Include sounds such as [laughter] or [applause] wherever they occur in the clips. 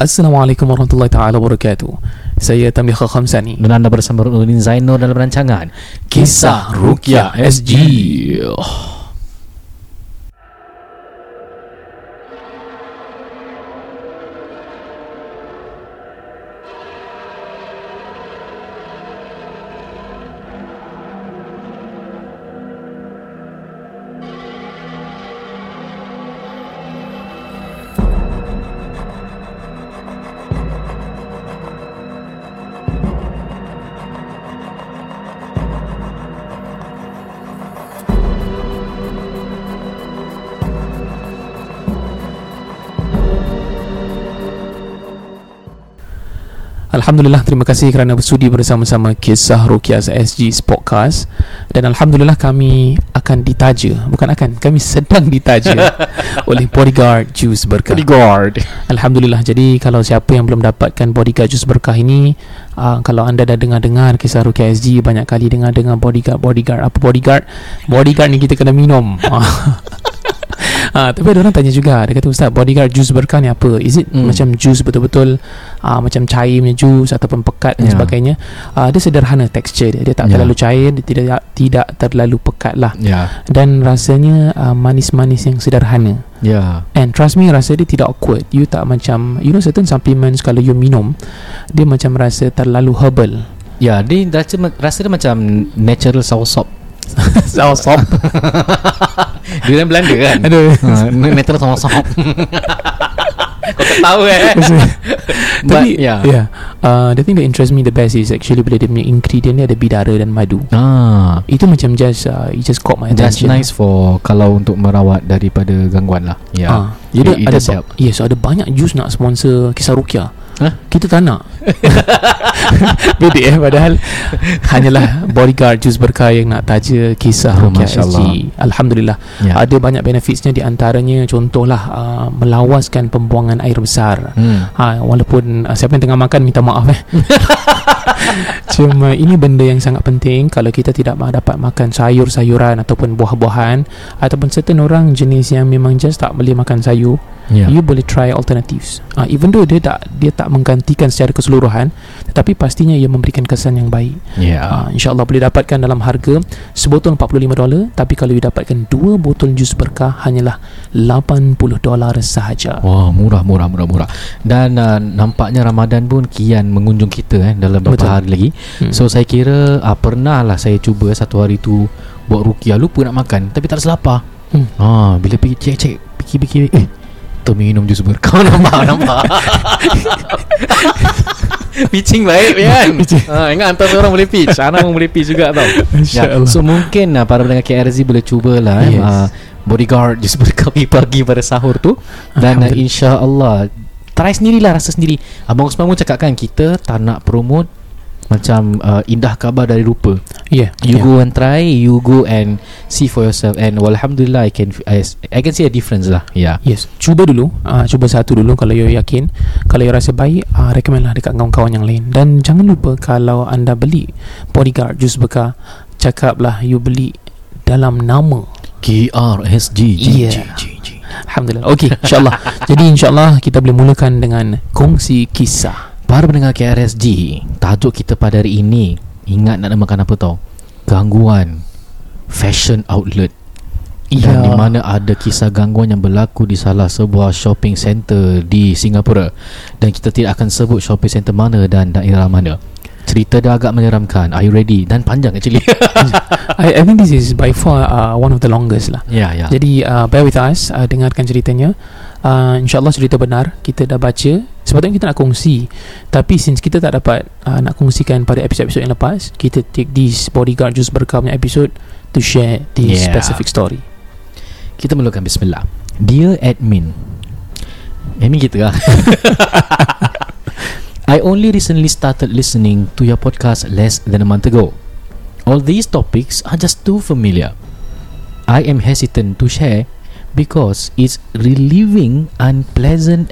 Assalamualaikum warahmatullahi taala wabarakatuh. Saya Tamliha Khamsani. Dan anda bersama Zainur dalam rancangan Kisah Rukia SG. Alhamdulillah terima kasih kerana bersudi bersama-sama Kisah Rukia SG Podcast dan alhamdulillah kami akan ditaja. Bukan akan kami sedang ditaja [laughs] oleh Bodyguard Juice Berkah. Bodyguard. Alhamdulillah. Jadi kalau siapa yang belum dapatkan Bodyguard Juice Berkah ini uh, kalau anda dah dengar-dengar Kisah Rukia SG banyak kali dengar-dengar Bodyguard Bodyguard apa Bodyguard? Bodyguard ni kita kena minum [laughs] [laughs] Ah, tapi ada orang tanya juga Dia kata Ustaz bodyguard juice berkah ni apa? Is it Hmm. mm. macam juice betul-betul ah, Macam cair punya juice Ataupun pekat dan Ya. sebagainya? Ah, Dia sederhana tekstur dia Dia tak Ya. terlalu cair Dia tidak tidak terlalu pekat lah. Ya. Dan rasanya ah, manis-manis yang sederhana. Ya. And trust me rasa dia tidak awkward. You tak macam You know certain supplements Kalau you minum Dia macam rasa terlalu herbal. Ya dia rasa, rasa dia macam Natural soursop [laughs] Soursop [laughs] Dia dalam Belanda kan? Aduh. Ha, Natural soursop Kau tak tahu eh? [laughs] [laughs] Tapi But, yeah. yeah. Uh, The thing that interests me the best Is actually Bila dia punya ingredient dia Ada bidara dan madu. Ah, Itu macam just uh, It just caught my That's attention. nice for Kalau untuk merawat Daripada gangguan lah. Ya. Ah, Jadi It- it ada ba-. Yes ada banyak juice nak sponsor Kisah Rukia Hah? Kita tak nak [laughs] Bedek eh Padahal Hanyalah bodyguard Juice berkah yang nak taja Kisah Oh, Rukia Masya SG. Alhamdulillah Ya. Ada banyak benefitsnya Di antaranya Contohlah uh, Melawaskan pembuangan air besar hmm. Ha, walaupun uh, siapa yang tengah makan minta maaf eh. [laughs] Cuma ini benda yang sangat penting kalau kita tidak dapat makan sayur-sayuran ataupun buah-buahan ataupun certain orang jenis yang memang just tak boleh makan sayur, Ya you boleh try alternatives. Uh, even though dia tak dia tak menggantikan secara keseluruhan, tetapi pastinya ia memberikan kesan yang baik. Ya Uh, InsyaAllah boleh dapatkan dalam harga sebotol 45 dolar tapi kalau you dapatkan dua botol jus berkah hanyalah 80 dolar sahaja. Wah murah murah murah murah Dan uh, nampaknya Ramadan pun kian mengunjung kita eh Dalam beberapa Betul. hari lagi Hmm. So saya kira uh, Pernah lah saya cuba satu hari tu Buat rukiah Lupa nak makan Tapi tak ada selapar Hmm. ha, Bila pergi cek-cek Fikir-fikir Eh tu minum jus [laughs] berkau nampak nampak? [laughs] Pitching baik kan? [laughs] Ha, Ingat hantar orang boleh pitch. Ana pun boleh pitch juga tau. Ya, InsyaAllah. So mungkin uh, Para pendengar KRZ boleh cubalah eh, Yes. uh, Bodyguard Jus berkau pagi pada sahur tu. Dan uh, Alhamdulillah. insya-Allah Try sendirilah Rasa sendiri. Abang Osman pun cakap kan Kita tak nak promote Macam uh, Indah kabar dari rupa Yeah. You yeah. go and try You go and See for yourself And Alhamdulillah I can I, I can see a difference lah Yeah Yes, cuba dulu. Uh, cuba satu dulu kalau you yakin. Kalau you rasa baik, uh, recommend lah dekat kawan-kawan yang lain. Dan jangan lupa kalau anda beli bodyguard jus bekar, cakaplah you beli dalam nama. KRSG Yeah. Alhamdulillah. Okey, insyaAllah. [laughs] Jadi insyaAllah kita boleh mulakan dengan kongsi kisah. Para pendengar KRSG Tajuk kita pada hari ini Ingat nak namakan apa tau? Gangguan Fashion outlet. Ya. Dan di mana ada kisah gangguan yang berlaku di salah sebuah shopping center di Singapura. Dan kita tidak akan sebut shopping center mana dan daerah mana. Cerita dia agak menyeramkan. Are you ready? Dan panjang actually. [laughs] I, I think this is by far uh, one of the longest lah. Ya ya. Jadi uh, bear with us uh, Dengarkan ceritanya. Uh, InsyaAllah cerita benar. Kita dah baca Sepatutnya kita nak kongsi Tapi since kita tak dapat uh, Nak kongsikan pada episod-episod yang lepas Kita take this Bodyguard Juice Berkah punya episode To share this Yeah. specific story Kita mulakan bismillah Dear admin Admin kita lah [laughs] I only recently started listening to your podcast less than a month ago. All these topics are just too familiar. I am hesitant to share because it's reliving unpleasant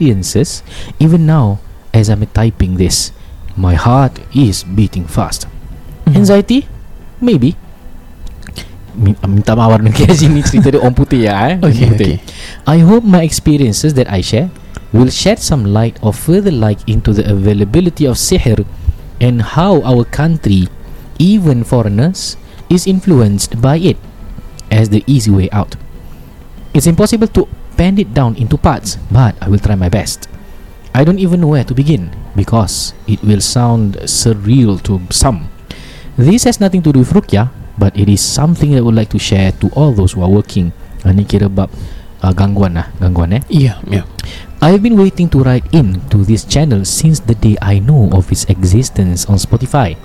experiences even now as I'm typing this. My heart is beating fast. Anxiety? Maybe. Minta maaf dengan KSG ni [laughs] cerita dia orang putih ya eh. Okay, putih. I hope my experiences that I share will shed some light or further light into the availability of sihr and how our country, even foreigners, is influenced by it as the easy way out. It's impossible to bend it down into parts, but I will try my best. I don't even know where to begin because it will sound surreal to some. This has nothing to do with Rukia, but it is something that I would like to share to all those who are working. Ni kira bab uh, gangguan lah, gangguan eh. Ya, ya. I have been waiting to write in to this channel since the day I know of its existence on Spotify.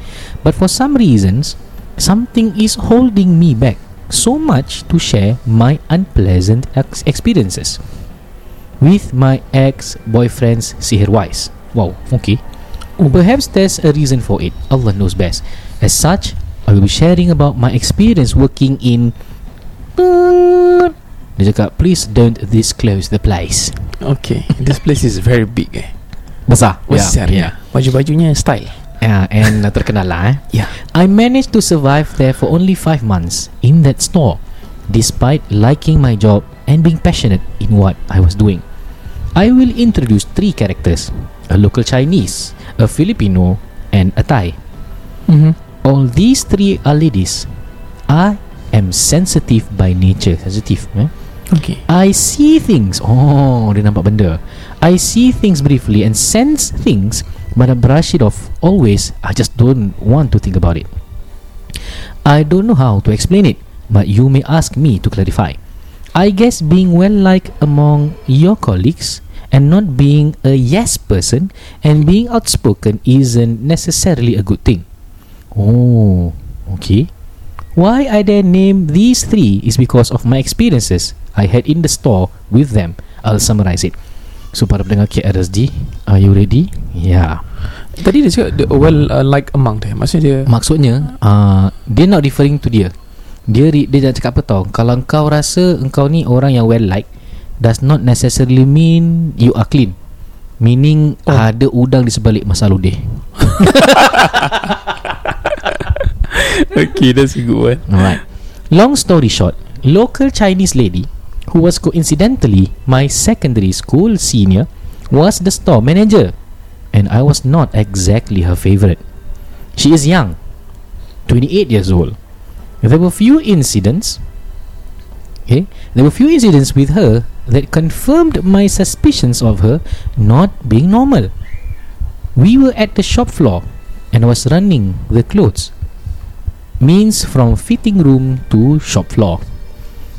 But for some reasons, something is holding me back so much to share my unpleasant ex- experiences with my ex-boyfriend's sihirwise. Wow, okay. Perhaps there's a reason for it. Allah knows best. As such, I will be sharing about my experience working in Dia cakap Please don't disclose the place Okay. This place is very big eh. Besar Besar ya. Baju-bajunya style. Yeah, and uh, terkenal lah eh. Ya. I managed to survive there for only 5 months in that store despite liking my job and being passionate in what I was doing. I will introduce three characters a local Chinese, a Filipino, and a Thai. Mhm. All these three are ladies. I am sensitive by nature. Sensitive, eh? Okay. I see things. Oh, dia nampak benda. I see things briefly and sense things, but I brush it off always. I just don't want to think about it. I don't know how to explain it, but you may ask me to clarify. I guess being well liked among your colleagues and not being a yes person and being outspoken isn't necessarily a good thing. Oh, okay. Why I then name these three is because of my experiences I had in the store with them. I'll summarize it. So para pendengar KRSG, are you ready? Yeah. Tadi dia cakap the, well uh, like among dia. Maksudnya dia Maksudnya, uh, dia not referring to dia. Dia ri- dia dah cakap apa tau? Kalau kau rasa engkau ni orang yang well liked, does not necessarily mean you are clean. Meaning Oh. ada udang di sebalik masa ludeh. [laughs] Okay, that's a good one. Alright. Long story short, local Chinese lady who was coincidentally my secondary school senior was the store manager and I was not exactly her favorite. She is young, 28 years old. There were few incidents Okay, there were few incidents with her that confirmed my suspicions of her not being normal. We were at the shop floor and I was running the clothes means from fitting room to shop floor.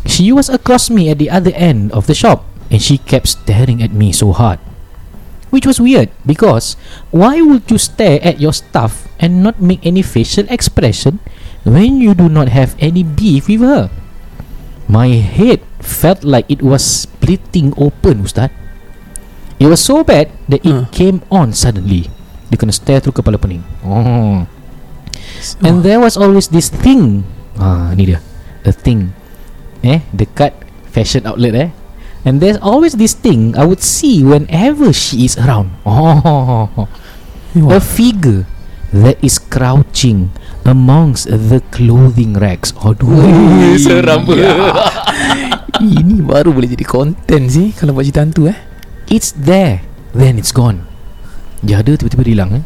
She was across me at the other end of the shop and she kept staring at me so hard. Which was weird because why would you stare at your stuff and not make any facial expression when you do not have any beef with her? My head felt like it was splitting open, Ustaz. It was so bad that it came on suddenly. You can stare through kepala pening. Oh. Oh. And there was always this thing Ah, ni dia A thing Eh, dekat fashion outlet eh. And there's always this thing I would see whenever she is around. [laughs] Oh A figure That is crouching Amongst the clothing racks. Aduh. [laughs] Seram pula. [laughs] Ini baru boleh jadi content sih Kalau buat cerita hantu eh. It's there Then it's gone. Ada tiba-tiba hilang eh?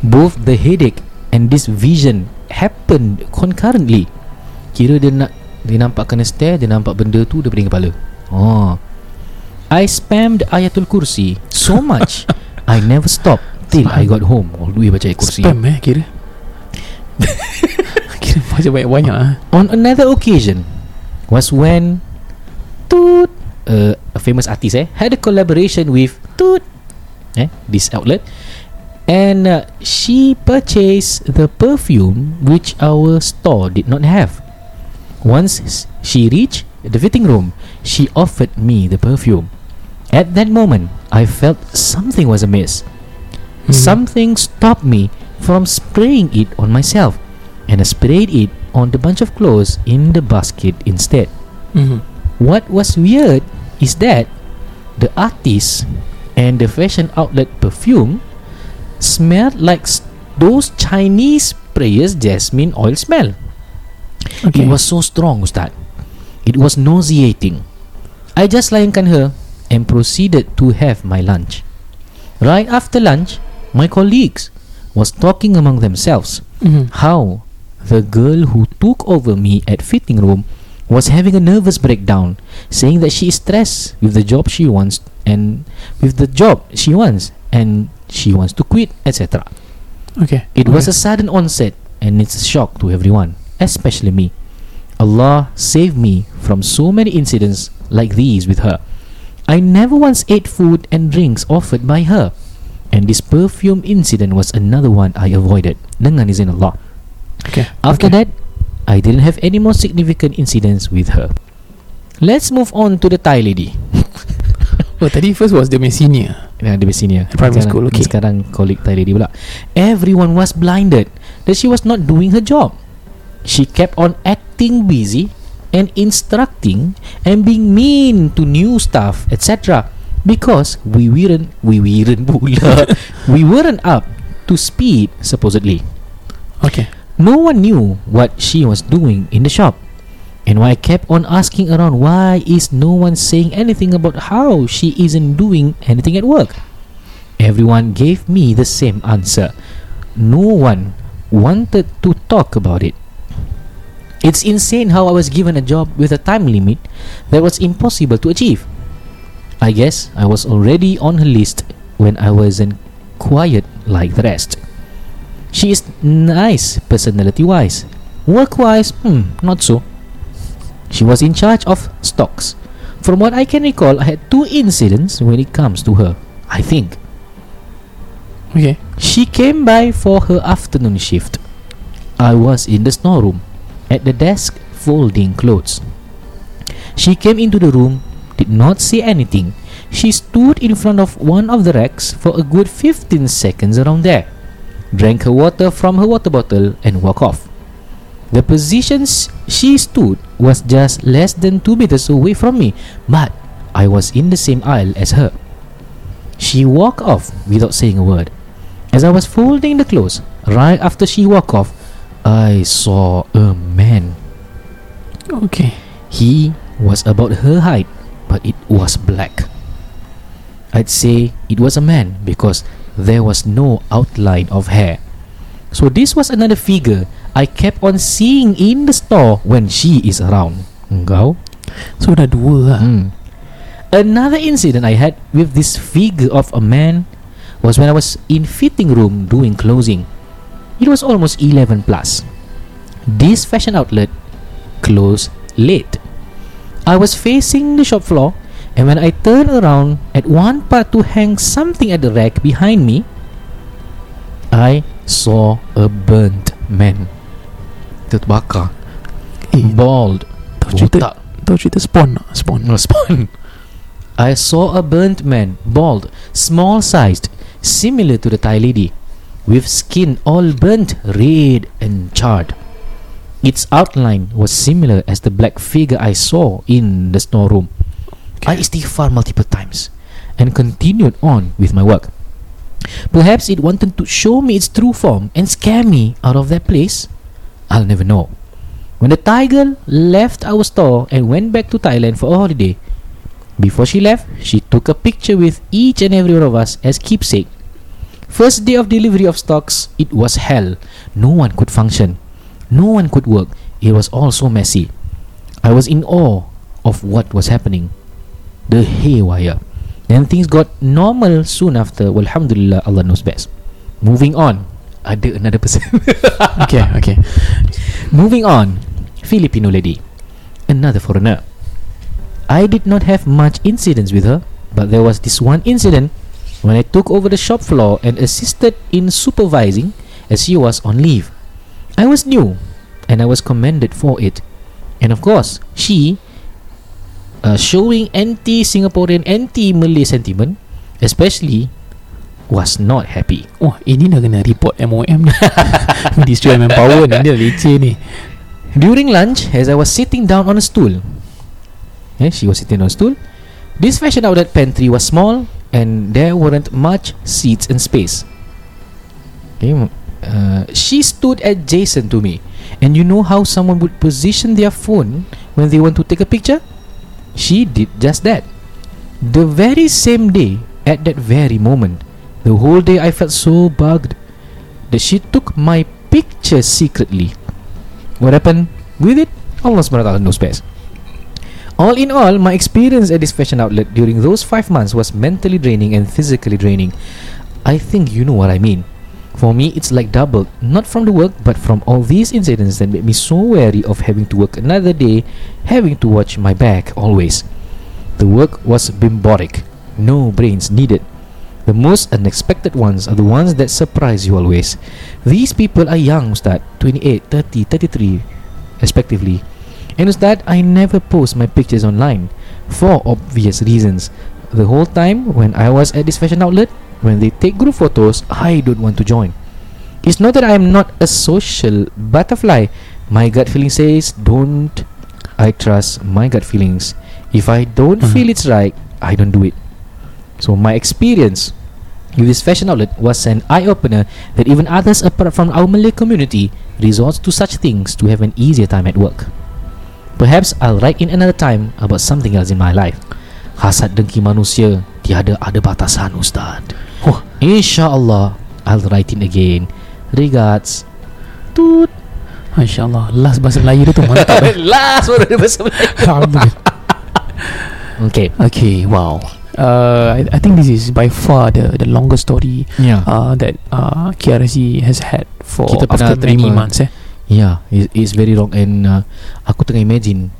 Both the headache And this vision Happened concurrently. Kira dia nak Dia nampak kena stare Dia nampak benda tu Dia pening kepala. Oh. I spammed Ayatul Kursi So much [laughs] I never stopped Till I got home. All the way baca ayat kursi Spam eh kira? [laughs] Kira baca banyak-banyak ah. On another occasion Was when Toot uh, A famous artist eh Had a collaboration with Toot eh, This outlet And uh, She purchased The perfume Which our store did not have Once she reached The fitting room She offered me the perfume At that moment I felt something was amiss Mhm. Something stopped me From spraying it on myself And I sprayed it on the bunch of clothes in the basket instead. Mhm. What was weird is that the artist and the fashion outlet perfume smelled like those Chinese prayers jasmine oil smell. Okay It was so strong, Ustaz. It was nauseating. I just layankan her and proceeded to have my lunch. Right after lunch, my colleagues was talking among themselves Mhm. how the girl who took over me at fitting room was having a nervous breakdown, saying that she is stressed with the job she wants and with the job she wants and she wants to quit, etc. Okay. It was a sudden onset and it's a shock to everyone, especially me. Allah saved me from so many incidents like these with her. I never once ate food and drinks offered by her. And this perfume incident was another one I avoided. Dengan izin Allah. Okay. After okay. that, I didn't have any more significant incidents with her. Let's move on to the Thai lady. [laughs] Oh, tadi first was the senior. Yang di sini. Primary Sekarang- school, okay. Sekarang colleague Thai lady pula. Everyone was blinded that she was not doing her job. She kept on acting busy and instructing and being mean to new staff, etc. Because we weren't, we weren't pula. [laughs] we weren't up to speed supposedly. Okay. No one knew what she was doing in the shop. And I kept on asking around why is no one saying anything about how she isn't doing anything at work? Everyone gave me the same answer. No one wanted to talk about it. It's insane how I was given a job with a time limit that was impossible to achieve. I guess I was already on her list when I wasn't quiet like the rest. She is nice personality wise. Work wise, hmm, not so. She was in charge of stocks. From what I can recall, I had two incidents when it comes to her. I think. Okay. She came by for her afternoon shift. I was in the storeroom, at the desk folding clothes. She came into the room, did not say anything. She stood in front of one of the racks for a good 15 seconds around there, drank her water from her water bottle, and walked off. The position she stood was just less than 2 meters away from me, but I was in the same aisle as her. She walked off without saying a word. As I was folding the clothes, right after she walked off, I saw a man. Okay. He was about her height, but it was black. I'd say it was a man because there was no outline of hair. So this was another figure I kept on seeing in the store when she is around. Engkau? So dah dua lah. Hmm. Another incident I had with this figure of a man was when I was in fitting room doing closing. It was almost 11 plus. This fashion outlet closed late. I was facing the shop floor and when I turned around at one part to hang something at the rack behind me, I saw a burnt man. Terbakar. Eh, Bald. tahu cerita, Botak. tahu cerita spawn tak? Spawn. I saw a burnt man, bald, small sized, similar to the Thai lady, with skin all burnt red and charred. Its outline was similar as the black figure I saw in the storeroom. I istighfar multiple times and continued on with my work. Perhaps it wanted to show me its true form and scare me out of that place. I'll never know. When the tiger left our store and went back to Thailand for a holiday, before she left, she took a picture with each and every one of us as keepsake. First day of delivery of stocks, it was hell. No one could function. No one could work. It was all so messy. I was in awe of what was happening. The haywire. Then things got normal soon after. Well, Alhamdulillah, Allah knows best. Moving on. Ada another person. [laughs] Okay, okay. Moving on, Filipino lady, another foreigner. I did not have much incidents with her, but there was this one incident when I took over the shop floor and assisted in supervising as she was on leave. I was new and I was commended for it. And of course, she, uh, showing anti Singaporean, anti Malay sentiment, especially, was not happy. Wah, ini dah kena report MOM ni. [laughs] Ministry of Manpower ni dia leceh ni. During lunch, as I was sitting down on a stool, eh, she was sitting on a stool. This fashion outlet pantry was small, and there weren't much seats and space. Okay, uh, she stood adjacent to me, and you know how someone would position their phone when they want to take a picture? She did just that. The very same day, at that very moment, the whole day I felt so bugged that she took my picture secretly. What happened with it? Allah SWT knows best. All in all, my experience at this fashion outlet during those five months was mentally draining and physically draining. I think you know what I mean. For me, it's like doubled, not from the work, but from all these incidents that made me so wary of having to work another day, having to watch my back always. The work was bimboric, no brains needed. The most unexpected ones are the ones that surprise you always. These people are young, Ustad, 28, 30, 33, respectively. And Ustad, I never post my pictures online for obvious reasons. The whole time when I was at this fashion outlet, when they take group photos, I don't want to join. It's not that I am not a social butterfly. My gut feeling says, don't. I trust my gut feelings. If I don't Mhm. feel it's right, I don't do it. So my experience with this fashion outlet was an eye opener that even others apart from our Malay community resorts to such things to have an easier time at work. Perhaps I'll write in another time about something else in my life. Hasad dengki manusia tiada ada batasan Ustaz. Oh. InsyaAllah I'll write in again. Regards. Tut. Masya Allah Last bahasa Melayu dia tu mantap eh. [laughs] Last ada bahasa Melayu. Alhamdulillah. Okay. Okay wow uh, I, I think this is by far the the longest story Yeah. uh, that uh, KRSG has had for Kita after many months eh. Yeah, it's, it's very long and uh, aku tengah imagine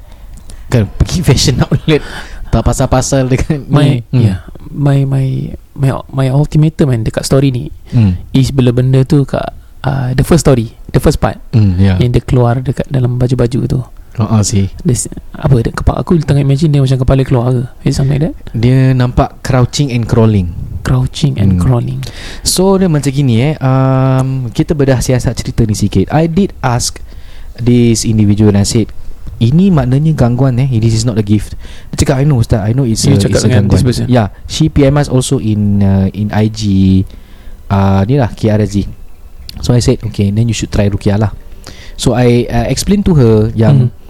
kan [laughs] pergi fashion outlet tak pasal-pasal dengan [laughs] My ni. yeah my my my my ultimatum man dekat story ni Hmm. is bila benda tu kat uh, the first story the first part Hmm, yeah. yang dia keluar dekat dalam baju-baju tu Oh, sih. dia, s- apa dia kepala aku tengah imagine dia macam kepala keluar ke is something like that Dia nampak crouching and crawling. Crouching and Hmm. crawling. So dia macam gini eh um, Kita bedah siasat cerita ni sikit. I did ask This individual and I said Ini maknanya gangguan eh? This is not a gift. Dia cakap I know Ustaz. I know it's You a, it's a gangguan. this? Yeah She PM us also in uh, In IG uh, Ni lah KRSG So I said Okay then you should try Rukia lah. So I uh, explained to her Yang Hmm.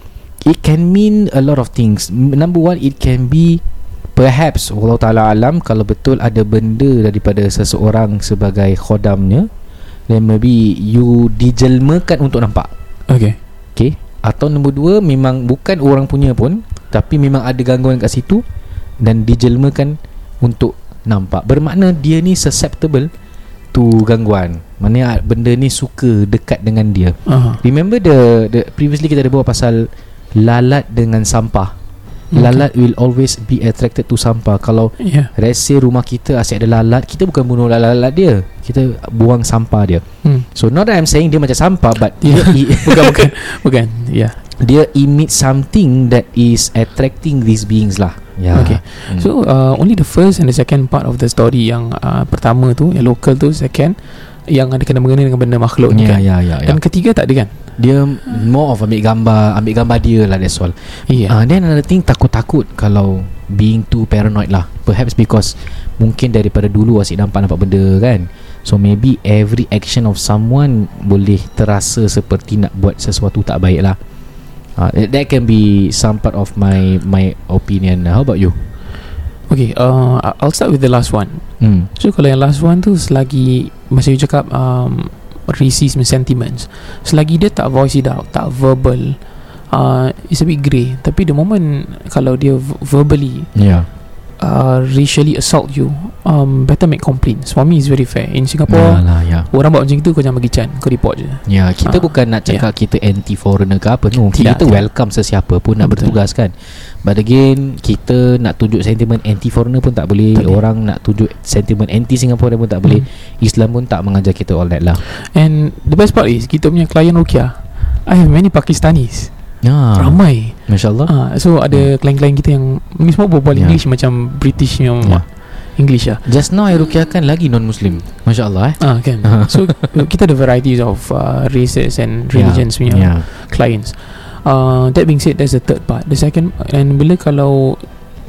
It can mean a lot of things. Number one It can be Perhaps Allah Ta'ala alam Kalau betul ada benda Daripada seseorang Sebagai khodamnya Then maybe You dijelmakan untuk nampak. Okay. Okay? Atau nombor dua Memang bukan orang punya pun Tapi memang ada gangguan kat situ Dan dijelmakan Untuk nampak. Bermakna dia ni susceptible To gangguan. Maknanya benda ni suka Dekat dengan dia. Uh-huh. Remember the, the Previously kita ada buat pasal Lalat dengan sampah Okay. Lalat will always be attracted to sampah Kalau yeah let's say rumah kita asyik ada lalat Kita bukan bunuh lalat-lalat dia Kita buang sampah dia hmm. So not that I'm saying dia macam sampah But Yeah. dia, [laughs] bukan bukan bukan yeah dia emit something that is attracting these beings lah yeah. Okay. Hmm. So uh, only the first and the second part of the story yang uh, pertama tu yang local tu second yang ada kena mengena dengan benda makhluk ni Ya kan. ya ya, ya. Dan ketiga tak ada kan? Dia more of ambil gambar Ambil gambar dia lah That's all yeah. uh, Then another thing Takut-takut Kalau Being too paranoid lah Perhaps because Mungkin daripada dulu Asyik nampak-nampak benda kan So maybe Every action of someone Boleh terasa Seperti nak buat Sesuatu tak baik lah uh, that, can be Some part of my My opinion How about you? Okay, uh, I'll start with the last one. Hmm. So kalau yang last one tu selagi masa you cakap um, racism sentiments, selagi dia tak voice it out, tak verbal, uh, it's a bit grey. Tapi the moment kalau dia verbally Yeah uh, racially assault you, um, better make complaints. For me, it's very fair. In Singapore, lah, ya. orang buat macam itu kau jangan bagi can, kau report je. Ya, kita Ah, bukan nak cakap kita anti foreigner ke apa no. Tidak, kita tidak. welcome sesiapa pun nak Betul. bertugas kan. But again, kita nak tunjuk sentimen anti foreigner pun tak boleh. Tak. Orang nak tunjuk sentimen anti Singapore pun tak boleh. Islam pun tak mengajar kita all that lah. And the best part is kita punya klien Rukia I have many Pakistanis Ya. Ramai Masya-Allah. ah, So ada klien-klien kita yang Ni semua berbual Ya. English Macam British yang Ya. English lah Just now I rukiahkan lagi non-muslim. Masya-Allah eh. Ah kan. [laughs] so kita ada varieties of uh, races and religions punya Ya. clients. Uh, that being said, there's the third part. The second and bila kalau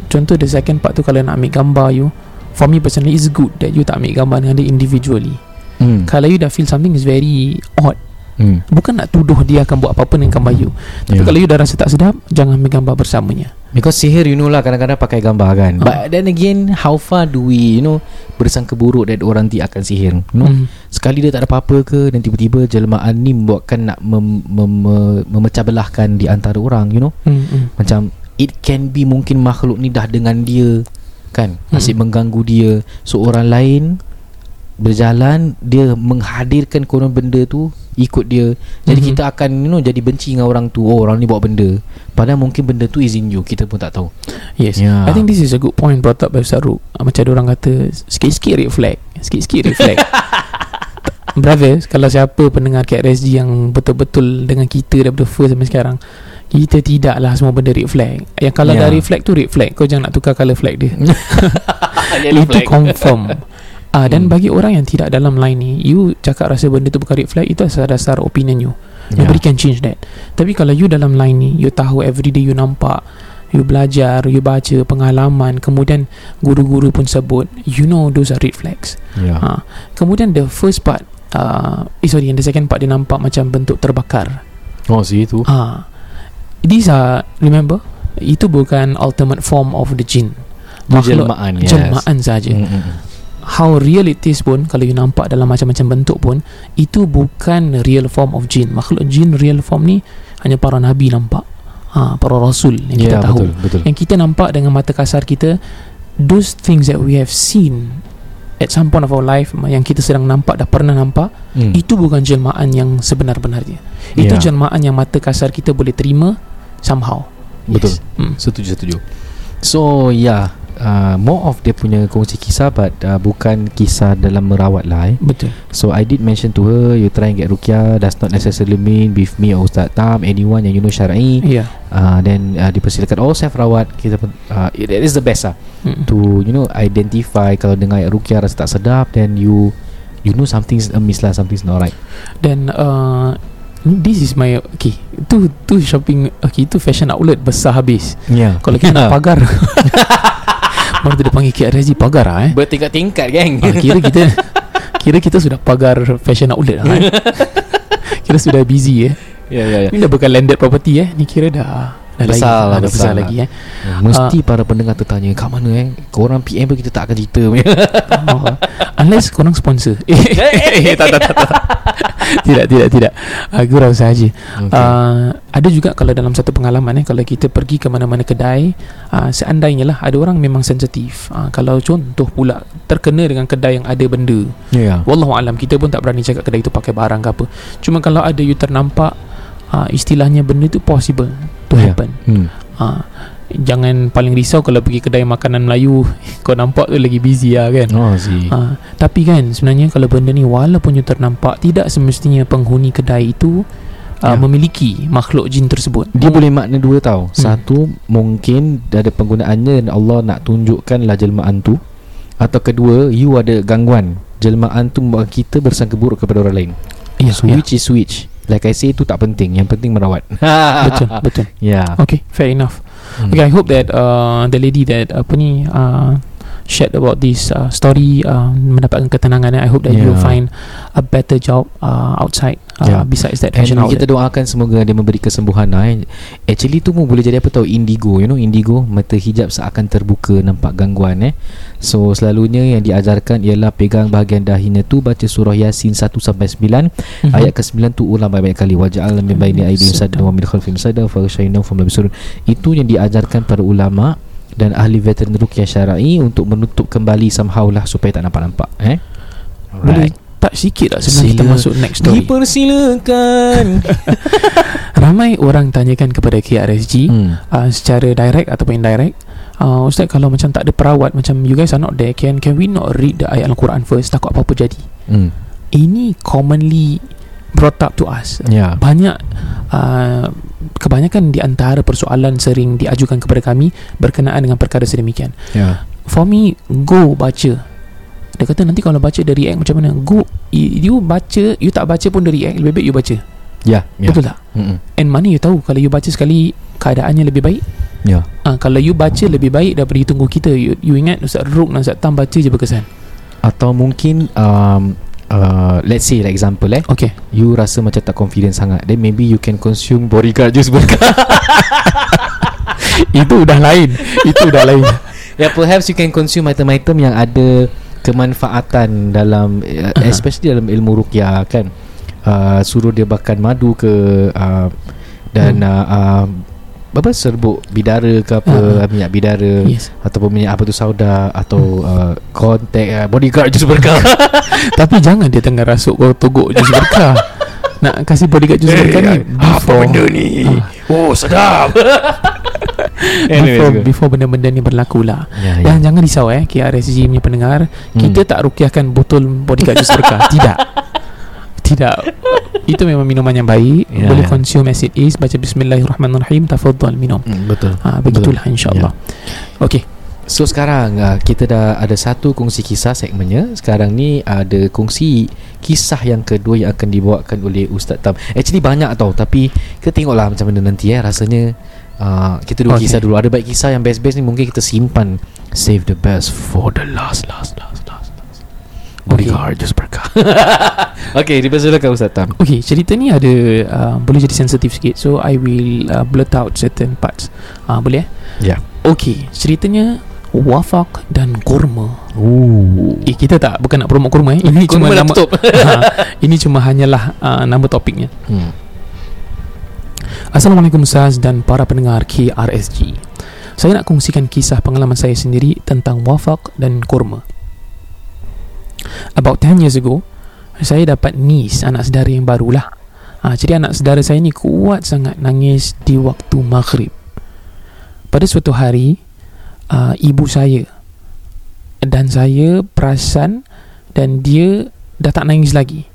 contoh the second part tu kalau nak ambil gambar you, for me personally it's good that you tak ambil gambar dengan dia individually. Hmm. Kalau you dah feel something is very odd, Hmm. bukan nak tuduh dia akan buat apa-apa dengan gambar you. Tapi Ya. kalau you dah rasa tak sedap, jangan ambil gambar bersamanya. Because sihir you know lah Kadang-kadang pakai gambar kan Ah. But then again How far do we You know Bersangka buruk That orang ti akan sihir You know Hmm. Sekali dia tak ada apa-apa ke Dan tiba-tiba Jelmaan ni membuatkan Nak mem, mem, mem, memecah belahkan Di antara orang You know Hmm, hmm. Macam It can be mungkin makhluk ni dah dengan dia Kan Asyik mengganggu dia So orang lain Berjalan Dia menghadirkan korang benda tu Ikut dia. Jadi Mhm. kita akan You know Jadi benci dengan orang tu. Oh orang ni bawa benda. Padahal mungkin benda tu is in you. Kita pun tak tahu. Yes. Yeah. I think this is a good point Brought up by Ustaz Ruk. Uh, Macam ada orang kata Sikit-sikit red flag. Sikit-sikit red flag. [laughs] Brothers Kalau siapa pendengar KRSG Yang betul-betul Dengan kita Daripada first sampai sekarang Kita tidaklah Semua benda red flag. Yang kalau Yeah. dah red flag tu red flag. Kau jangan nak tukar colour flag dia. [laughs] Itu confirm [laughs] Ah dan Hmm. bagi orang yang tidak dalam line ni you cakap rasa benda tu bukan red flag itu asal dasar opinion you Ya. Nobody can change that Tapi kalau you dalam line ni You tahu everyday you nampak You belajar You baca pengalaman Kemudian Guru-guru pun sebut You know those are red flags Ya. ha. Kemudian the first part uh, eh sorry The second part dia nampak macam bentuk terbakar Oh si itu ha. These are Remember Itu bukan ultimate form of the Makhluk- jelmaan yes. Jelmaan saja Mm, mm, mm. How real it is pun kalau you nampak dalam macam-macam bentuk pun itu bukan real form of jin. Makhluk jin real form ni hanya para nabi nampak. Ha, para rasul yang kita Ya tahu. betul Betul. Yang kita nampak dengan mata kasar kita those things that we have seen at some point of our life yang kita sedang nampak dah pernah nampak Hmm. itu bukan jelmaan yang sebenar-benarnya. Itu Ya. jelmaan yang mata kasar kita boleh terima somehow. Betul. Hmm. Setuju setuju. So yeah uh, More of dia punya kongsi kisah But uh, bukan kisah dalam merawat lah eh. betul. So I did mention to her You try and get Rukia Does not necessarily mean With me or Ustaz Tam Anyone yang you know syar'i. Ya. Yeah. uh, Then uh, dipersilakan All self rawat Kita pun uh, it, it is the best lah. Hmm. To you know Identify Kalau dengar ayat Rukia Rasa tak sedap Then you You know something's amiss lah Something's not right. Dan uh, This is my Okay Tu tu shopping Okay itu fashion outlet Besar habis. Yeah Kalau kita nak [laughs] pagar [laughs] Baru tu dia panggil KRSG Pagar lah eh? Bertingkat-tingkat geng. Ah, Kira kita [laughs] Kira kita sudah pagar Fashion outlet lah eh. [laughs] Kira sudah busy eh. Ya ya ya. Ini dah bukan landed property eh. Ni kira dah Dah Besar lain, lah, dah besar besar lah. lagi eh. Mesti para pendengar tertanya Kat mana eh? Korang PM pun kita tak akan cerita. Oh, Unless korang sponsor. [laughs] Eh, tak, tak, tak, tak. [laughs] Tidak tidak tidak. Aku rasa saja okay. Uh, ada juga kalau dalam satu pengalaman eh kalau kita pergi ke mana-mana kedai uh, seandainya lah ada orang memang sensitif. Uh, kalau contoh pula terkena dengan kedai yang ada benda. Ya. Wallahu alam kita pun tak berani cakap kedai itu pakai barang ke apa. Cuma kalau ada you ternampak uh, istilahnya benda tu possible to Ya. happen hmm. uh, jangan paling risau kalau pergi kedai makanan Melayu [laughs] kau nampak tu lagi busy lah kan Oh Ha, tapi kan sebenarnya kalau benda ni walaupun you ternampak tidak semestinya penghuni kedai itu uh, Ya. memiliki makhluk jin tersebut. Dia boleh makna dua tau Hmm. Satu Mungkin Ada penggunaannya Dan Allah nak tunjukkan lah jelmaan tu Atau kedua You ada gangguan Jelmaan tu membuat kita bersangka buruk kepada orang lain So ya. which is which Like I say itu tak penting Yang penting merawat [laughs] betul betul. [laughs] Ya Okay, fair enough. Hmm. Okay, I hope that uh, the lady that apa ni uh, shared about this uh, story uh, mendapatkan ketenangan. I hope that you will Yeah. find a better job uh, outside uh, Yeah. besides that And fashion kita doakan semoga dia memberi kesembuhan lah eh. Actually tu pun boleh jadi apa tahu indigo You know indigo Mata hijab seakan terbuka Nampak gangguan eh So selalunya yang diajarkan Ialah pegang bahagian dahinya tu Baca surah Yasin 1 sampai 9 Mhm. Ayat ke-9 tu ulang banyak-banyak kali Waja'al min baini aidihim sadda wa min khalfihim sadda fa. Itu yang diajarkan para ulama dan ahli veteran ruqyah syar'i untuk menutup kembali somehow lah supaya tak nampak-nampak eh. Boleh tak sikit tak sebelum kita masuk next story. Dipersilakan. [laughs] Ramai orang tanyakan kepada KRSG hmm. uh, secara direct ataupun indirect uh, Ustaz kalau macam tak ada perawat Macam you guys are not there Can can we not read the ayat Al-Quran first Takut apa-apa jadi Hmm. Ini commonly brought up to us Ya. Banyak uh, Kebanyakan di antara persoalan sering diajukan kepada kami Berkenaan dengan perkara sedemikian Ya. For me Go baca Dia kata nanti kalau baca dia react macam mana Go You baca You tak baca pun dia react Lebih baik you baca Ya. Ya. Betul tak? Hmm. And mana you tahu Kalau you baca sekali Keadaannya lebih baik Ya. Ah, kalau you baca lebih baik daripada you tunggu kita. You, you ingat Ustaz Ruk dan Ustaz Tam baca je berkesan. Atau mungkin um, uh, let's say like example eh Okay. you rasa macam tak confident sangat then maybe you can consume bodyguard juice berkah [laughs] Itu dah lain Itu dah lain [laughs] Yeah, perhaps you can consume item-item yang ada kemanfaatan dalam uh, especially dalam ilmu ruqyah kan. Uh, suruh dia makan madu ke uh, dan Hmm. uh, uh, apa serbuk bidara ke apa Ah. minyak bidara Yes ataupun minyak apa tu sauda atau uh, kontak uh, bodyguard jus berkah. [laughs] Tapi jangan dia tengah rasuk kau togok jus berkah Nak kasih bodyguard jus berkah ni before, ni? Ah. Oh, sedap. [laughs] before, before benda-benda ni berlaku lah Ya, ya. Dan jangan risau eh KRSG punya pendengar Hmm. Kita tak rukiahkan botol bodyguard jus berkah [laughs] Tidak Tidak Itu memang minuman yang baik Ya, Boleh ya. consume as it is Baca bismillahirrahmanirrahim Tafadhal minum Hmm, betul. ha, Begitulah insyaAllah Okay So sekarang uh, kita dah ada satu kongsi kisah segmennya. Sekarang ni ada kongsi kisah yang kedua yang akan dibawakan oleh Ustaz Tam. Actually banyak tau tapi kita tengoklah macam mana nanti eh rasanya uh, kita dua Okay. kisah dulu. Ada baik kisah yang best-best ni mungkin kita simpan save the best for the last last. last. Bodyguard just berkah. [laughs] okay, dipersilakan Ustaz Tam. Okay cerita ni ada uh, Boleh jadi sensitif sikit So I will uh, blurt out certain parts uh, Boleh eh Ya. Okay ceritanya Wafak dan kurma Ooh. Eh kita tak Bukan nak promote kurma eh Ini cuma Kurma dah nama [laughs] ha, Ini cuma hanyalah uh, Nama topiknya Hmm. Assalamualaikum Ustaz dan para pendengar KRSG Saya nak kongsikan kisah pengalaman saya sendiri Tentang wafak dan kurma About 10 years ago Saya dapat niece Anak saudara yang barulah. Ha, Jadi anak saudara saya ni kuat sangat nangis Di waktu maghrib. Pada suatu hari uh, Ibu saya Dan saya perasan Dan dia dah tak nangis lagi.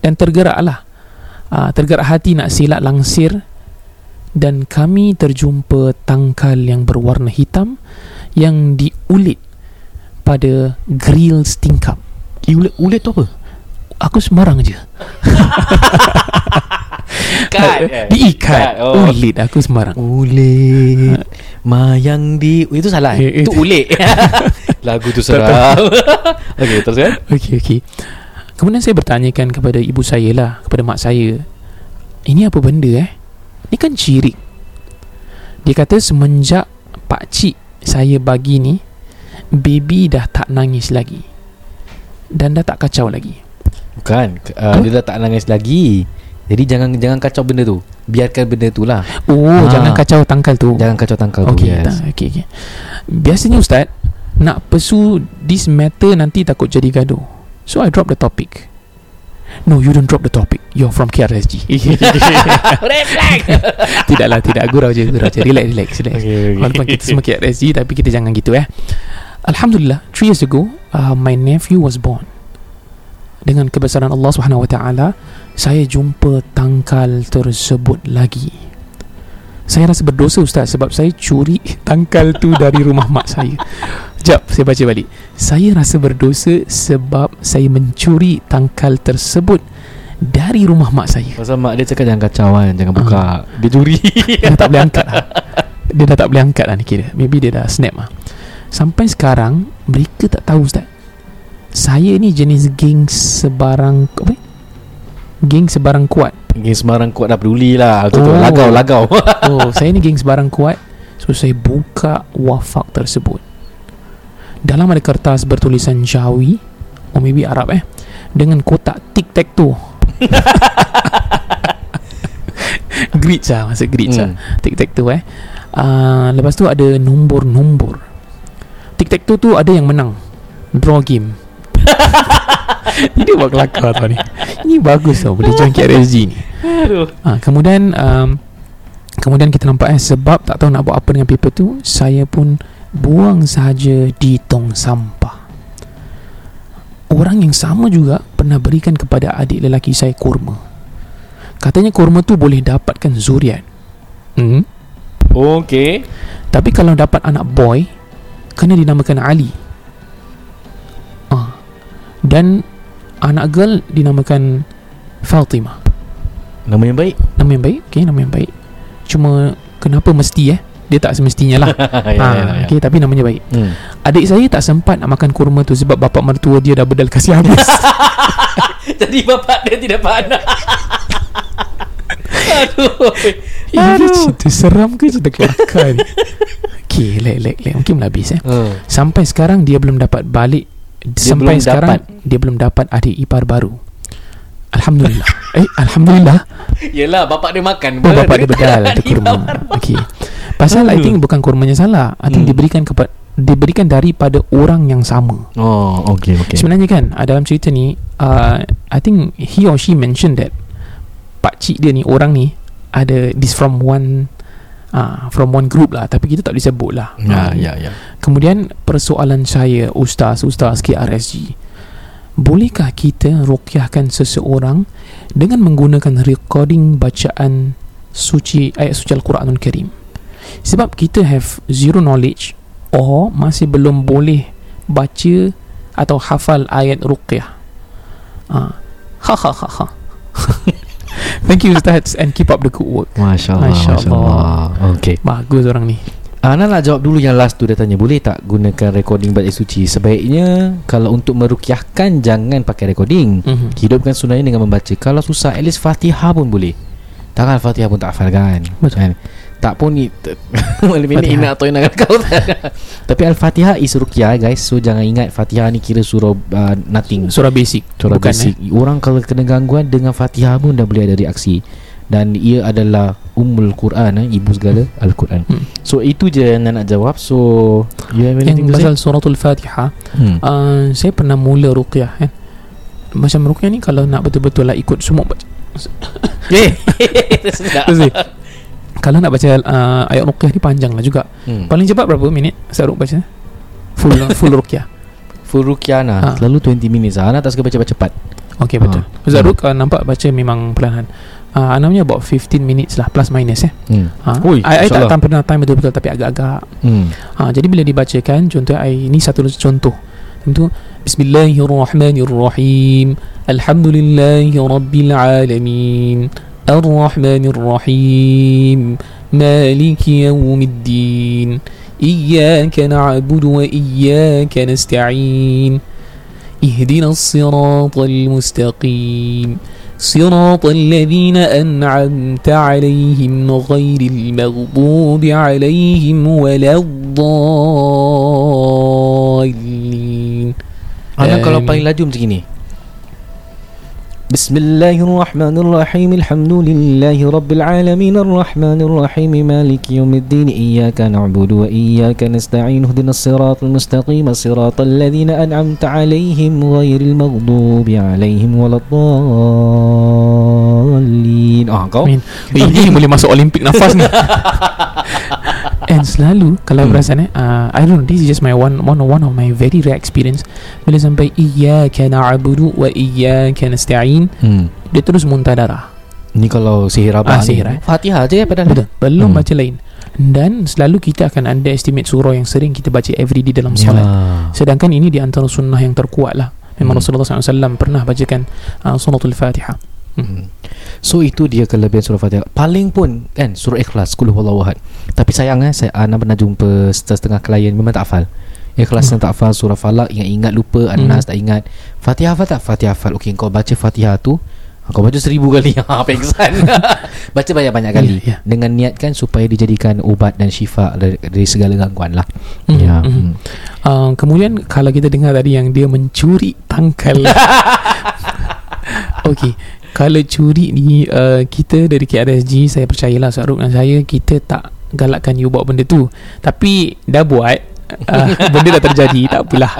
Dan tergeraklah. Uh, Tergerak hati nak silat langsir. Dan kami terjumpa tangkal yang berwarna hitam Yang diulit pada grill tingkap Eh, ulet, ulet tu apa? Aku Semarang je [laughs] Diikat Oh. Ulit aku Semarang Ulit Mayang di Itu salah Eh, eh? Itu itu- ulit [laughs] Lagu tu seram [laughs] Okay terus kan Okey okey. Kemudian saya bertanyakan kepada ibu saya lah, kepada mak saya. Ini apa benda eh? Ni kan cirik. Dia kata semenjak pak cik saya bagi ni baby dah tak nangis lagi. Dan dah tak kacau lagi. Bukan uh, Dia dah tak nangis lagi Jadi jangan jangan kacau benda tu Biarkan benda tu lah Oh, Ah. jangan kacau tangkal tu. Jangan kacau tangkal tu Okey, yes. tak, okey okey. Biasanya ustaz nak pursue this matter nanti takut jadi gaduh. So I drop the topic. No, you don't drop the topic. You're from KRSG. [laughs] Red flag Tidaklah, tidak. Gurau je, gurau je. Relax, relax, relax. okay, Walaupun kita semua KRSG Tapi kita jangan gitu eh Alhamdulillah 3 years ago uh, My nephew was born. Dengan kebesaran Allah SWT Saya jumpa tangkal tersebut lagi. Saya rasa berdosa Ustaz Sebab saya curi [laughs] tangkal tu dari rumah mak saya. Sekejap saya baca balik. Saya rasa berdosa Sebab saya mencuri tangkal tersebut Dari rumah mak saya. Pasal mak dia cakap jangan kacau kan Jangan buka. Dia curi. Dia tak boleh angkat lah. Dia dah tak boleh angkat lah ni kira. Maybe dia dah snap lah Sampai sekarang Mereka tak tahu Ustaz. Saya ni jenis geng sebarang Apa ni? Geng sebarang kuat. Geng Semarang kuat dah peduli lah tu, tu. Oh. Lagau Lagau. [laughs] Oh [laughs] saya ni geng sebarang kuat. So saya buka wafak tersebut. Dalam ada kertas bertulisan Jawi Or maybe Arab eh Dengan kotak tic-tac tu. [laughs] Grits lah Maksud grits lah. Hmm. Tic-tac tu eh. Uh, Lepas tu ada nombor-nombor Tic-tac tu tu ada yang menang. Draw game. Ini [laughs] dia buat kelakar tau ni. Ini bagus tau Boleh join KRSG ni. Aduh. Ha, Kemudian um, Kemudian kita nampak eh Sebab tak tahu nak buat apa dengan paper tu Saya pun Buang sahaja di tong sampah. Orang yang sama juga Pernah berikan kepada adik lelaki saya kurma. Katanya kurma tu boleh dapatkan zuriat. Hmm? Okay Tapi kalau dapat anak boy Kena dinamakan Ali. Ah. Dan Anak girl dinamakan Fatimah. Nama yang baik? Nama yang baik? Okay nama yang baik. Cuma Kenapa mesti eh? Dia tak semestinya lah. [laughs] Ya, ha, ya, ya. Okay tapi namanya baik. Hmm. Adik saya tak sempat nak makan kurma tu Sebab bapak mertua dia dah bedal kasih habis. [laughs] Jadi bapak dia tidak pandai [laughs] Aduh. Ini cerita seram ke? Cerita kelakar ni Okay lek lek lek. Mungkin habis eh. Uh. Sampai sekarang dia belum dapat balik. Dia Sampai belum sekarang dapat. Dia belum dapat adik ipar baru. Alhamdulillah. Eh Alhamdulillah. Yelah bapak dia makan. Oh bapak dia bedal Ada kurma. [laughs] Okay Pasal I Aduh. think bukan kurmanya salah. I think Hmm. diberikan kepada Diberikan daripada orang yang sama. Oh okay okay Sebenarnya kan Dalam cerita ni uh, I think He or she mentioned that Pakcik dia ni Orang ni Ada This from one uh, From one group lah. Tapi kita tak boleh sebut lah. Ya Ah, ya ya. Kemudian Persoalan saya Ustaz Ustaz KRSG Bolehkah kita Ruqyahkan seseorang Dengan menggunakan Recording bacaan Suci Ayat suci Al-Quranul Karim? Sebab kita have Zero knowledge Or Masih belum boleh Baca Atau hafal ayat Ruqyah ah. Ha ha ha ha [laughs] Thank you Ustaz And keep up the good work. Masya Allah Masya Masya Allah. Okay. Bagus orang ni. Ana nak jawab dulu yang last tu dia tanya Boleh tak gunakan recording bacaan suci? Sebaiknya Kalau untuk merukyahkan Jangan pakai recording. Mm-hmm. Hidupkan sunnahnya dengan membaca. Kalau susah At least fatihah pun boleh. Takkan fatihah pun tak hafal kan Betul. kan? Tak pun ni [laughs] Malam ini Fatihah. Ina atau Ina kau [laughs] Tapi Al-Fatihah is rukyah guys. So jangan ingat Fatihah ni kira surah uh, Nothing. Surah basic Surah Bukan, basic. eh? Orang kalau kena gangguan Dengan Fatihah pun dah boleh ada reaksi. Dan ia adalah Ummul Quran eh, Ibu segala Al-Quran. Hmm. So itu je yang nak jawab. So You have Yang anything pasal suratul Fatihah Hmm. uh, Saya pernah mula ruqyah kan Macam ruqyah ni Kalau nak betul-betul lah Ikut semua Eh. [laughs] Sedap. Ni, Kalau nak baca uh, Ayat ruqyah ni panjang lah juga. Hmm. Paling cepat berapa minit Saya baca? Full [laughs] full ruqyah. Full Rukiana Ha. Selalu 20 minutes lah Anak tak suka baca cepat. Okay betul. Ah. Ustaz Ruk uh, nampak baca memang perlahan. Uh, Ana punya about 15 minutes lah Plus minus eh. Hmm. ha? Ui, I, I tak time pernah time betul-betul Tapi agak-agak. Hmm. ha, Jadi bila dibacakan Contoh I, Ini satu contoh. Contoh Bismillahirrahmanirrahim. Alhamdulillahi Rabbil Alamin Ar-Rahmanirrahim Maliki Yawmiddin إياك نعبد وإياك نستعين. اهدنا الصراط المستقيم. صراط الذين أنعمت عليهم غير المغضوب عليهم ولا الضالين. Anak kalau paling laju macam ni Bismillahirrahmanirrahim. Alhamdulillahi Rabbil Alamin. Ar-Rahmanirrahim. Maliki Yawmiddin. Iyaka na'budu wa iyaka nasta'in. Hudina siratal mustaqim. Siratal ladhina an'amta alaihim Ghairil maghdubi alaihim Waladdallin. Ah kau? Amin. Ini boleh masuk Olimpik nafas ni. [laughs] And selalu kalau Hmm. perasan eh, uh, I don't know, this is just my one one one of my very rare experience. Bila sampai iyyaka na'budu wa iyyaka nasta'in, Hmm. dia terus muntah darah. Ni kalau sihir abah Ah, sihir, eh. Fatihah je padahal Betul. Belum Hmm. baca lain. Dan selalu kita akan underestimate surah yang sering kita baca every day dalam solat. ya. Sedangkan ini di antara sunnah yang terkuat lah. Memang Hmm. Rasulullah SAW pernah bacakan uh, suratul Fatihah. Hmm. So itu dia kelebihan surah Fatihah. Paling pun kan surah Ikhlas Qul huwallahu ahad. Tapi sayang eh saya ana pernah jumpa setengah klien memang tak hafal. Ikhlas yang tak hafal surah Falak ingat-ingat lupa An-Nas tak ingat. Fatihah hafal tak? Fatihah hafal. Okey kau baca Fatihah tu kau baca seribu kali [laughs] ha pengsan [laughs] baca banyak-banyak kali Ya, ya. dengan niatkan supaya dijadikan ubat dan syifa dari, dari segala gangguan lah Mhm, ya mhm. hmm. Uh, kemudian kalau kita dengar tadi yang dia mencuri tangkal [laughs] Okey Kalau curi ni uh, Kita dari KRSG Saya percayalah Saruk dan saya Kita tak galakkan you buat benda tu. Tapi Dah buat uh, [laughs] Benda dah terjadi Tak apalah.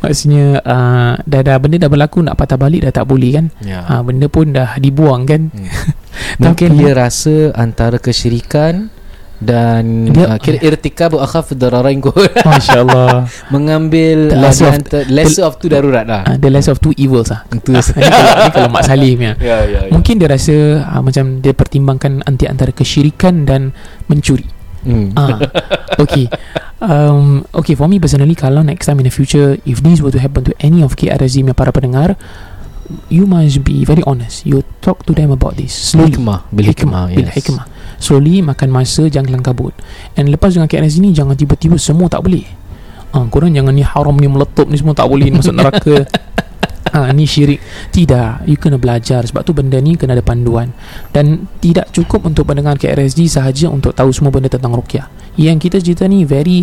Maksudnya uh, dah, dah Benda dah berlaku Nak patah balik dah tak boleh kan? Ya. Uh, Benda pun dah dibuang kan? [laughs] Mungkin Tapi- dia rasa antara kesyirikan dan Dia- uh, kira irtikab akhaf dararain kot [laughs] Masya Allah mengambil The uh, of- the lesser of two darurat lah. uh, The less of two evils lah [laughs] Itu kalau, Mak Salih [laughs] ya ya. Mungkin dia rasa uh, Macam dia pertimbangkan Anti antara kesyirikan Dan mencuri Hmm. Ah, okay. Um, okay, for me personally, kalau next time in the future, if this were to happen to any of KRZ punya para pendengar, you must be very honest. You talk to them about this slowly. Hikmah bil hikmah. bil yes. hikmah. Slowly makan masa, jangan kelang kabut. And lepas dengan KRZ ni, jangan tiba-tiba semua tak boleh. Ah, korang jangan ni haram ni meletup ni semua tak boleh ni masuk neraka. ha, [laughs] Ni syirik Tidak You kena belajar Sebab tu benda ni Kena ada panduan Dan tidak cukup untuk pendengar KRSG Sahaja untuk tahu semua benda tentang rukyah Yang kita cerita ni Very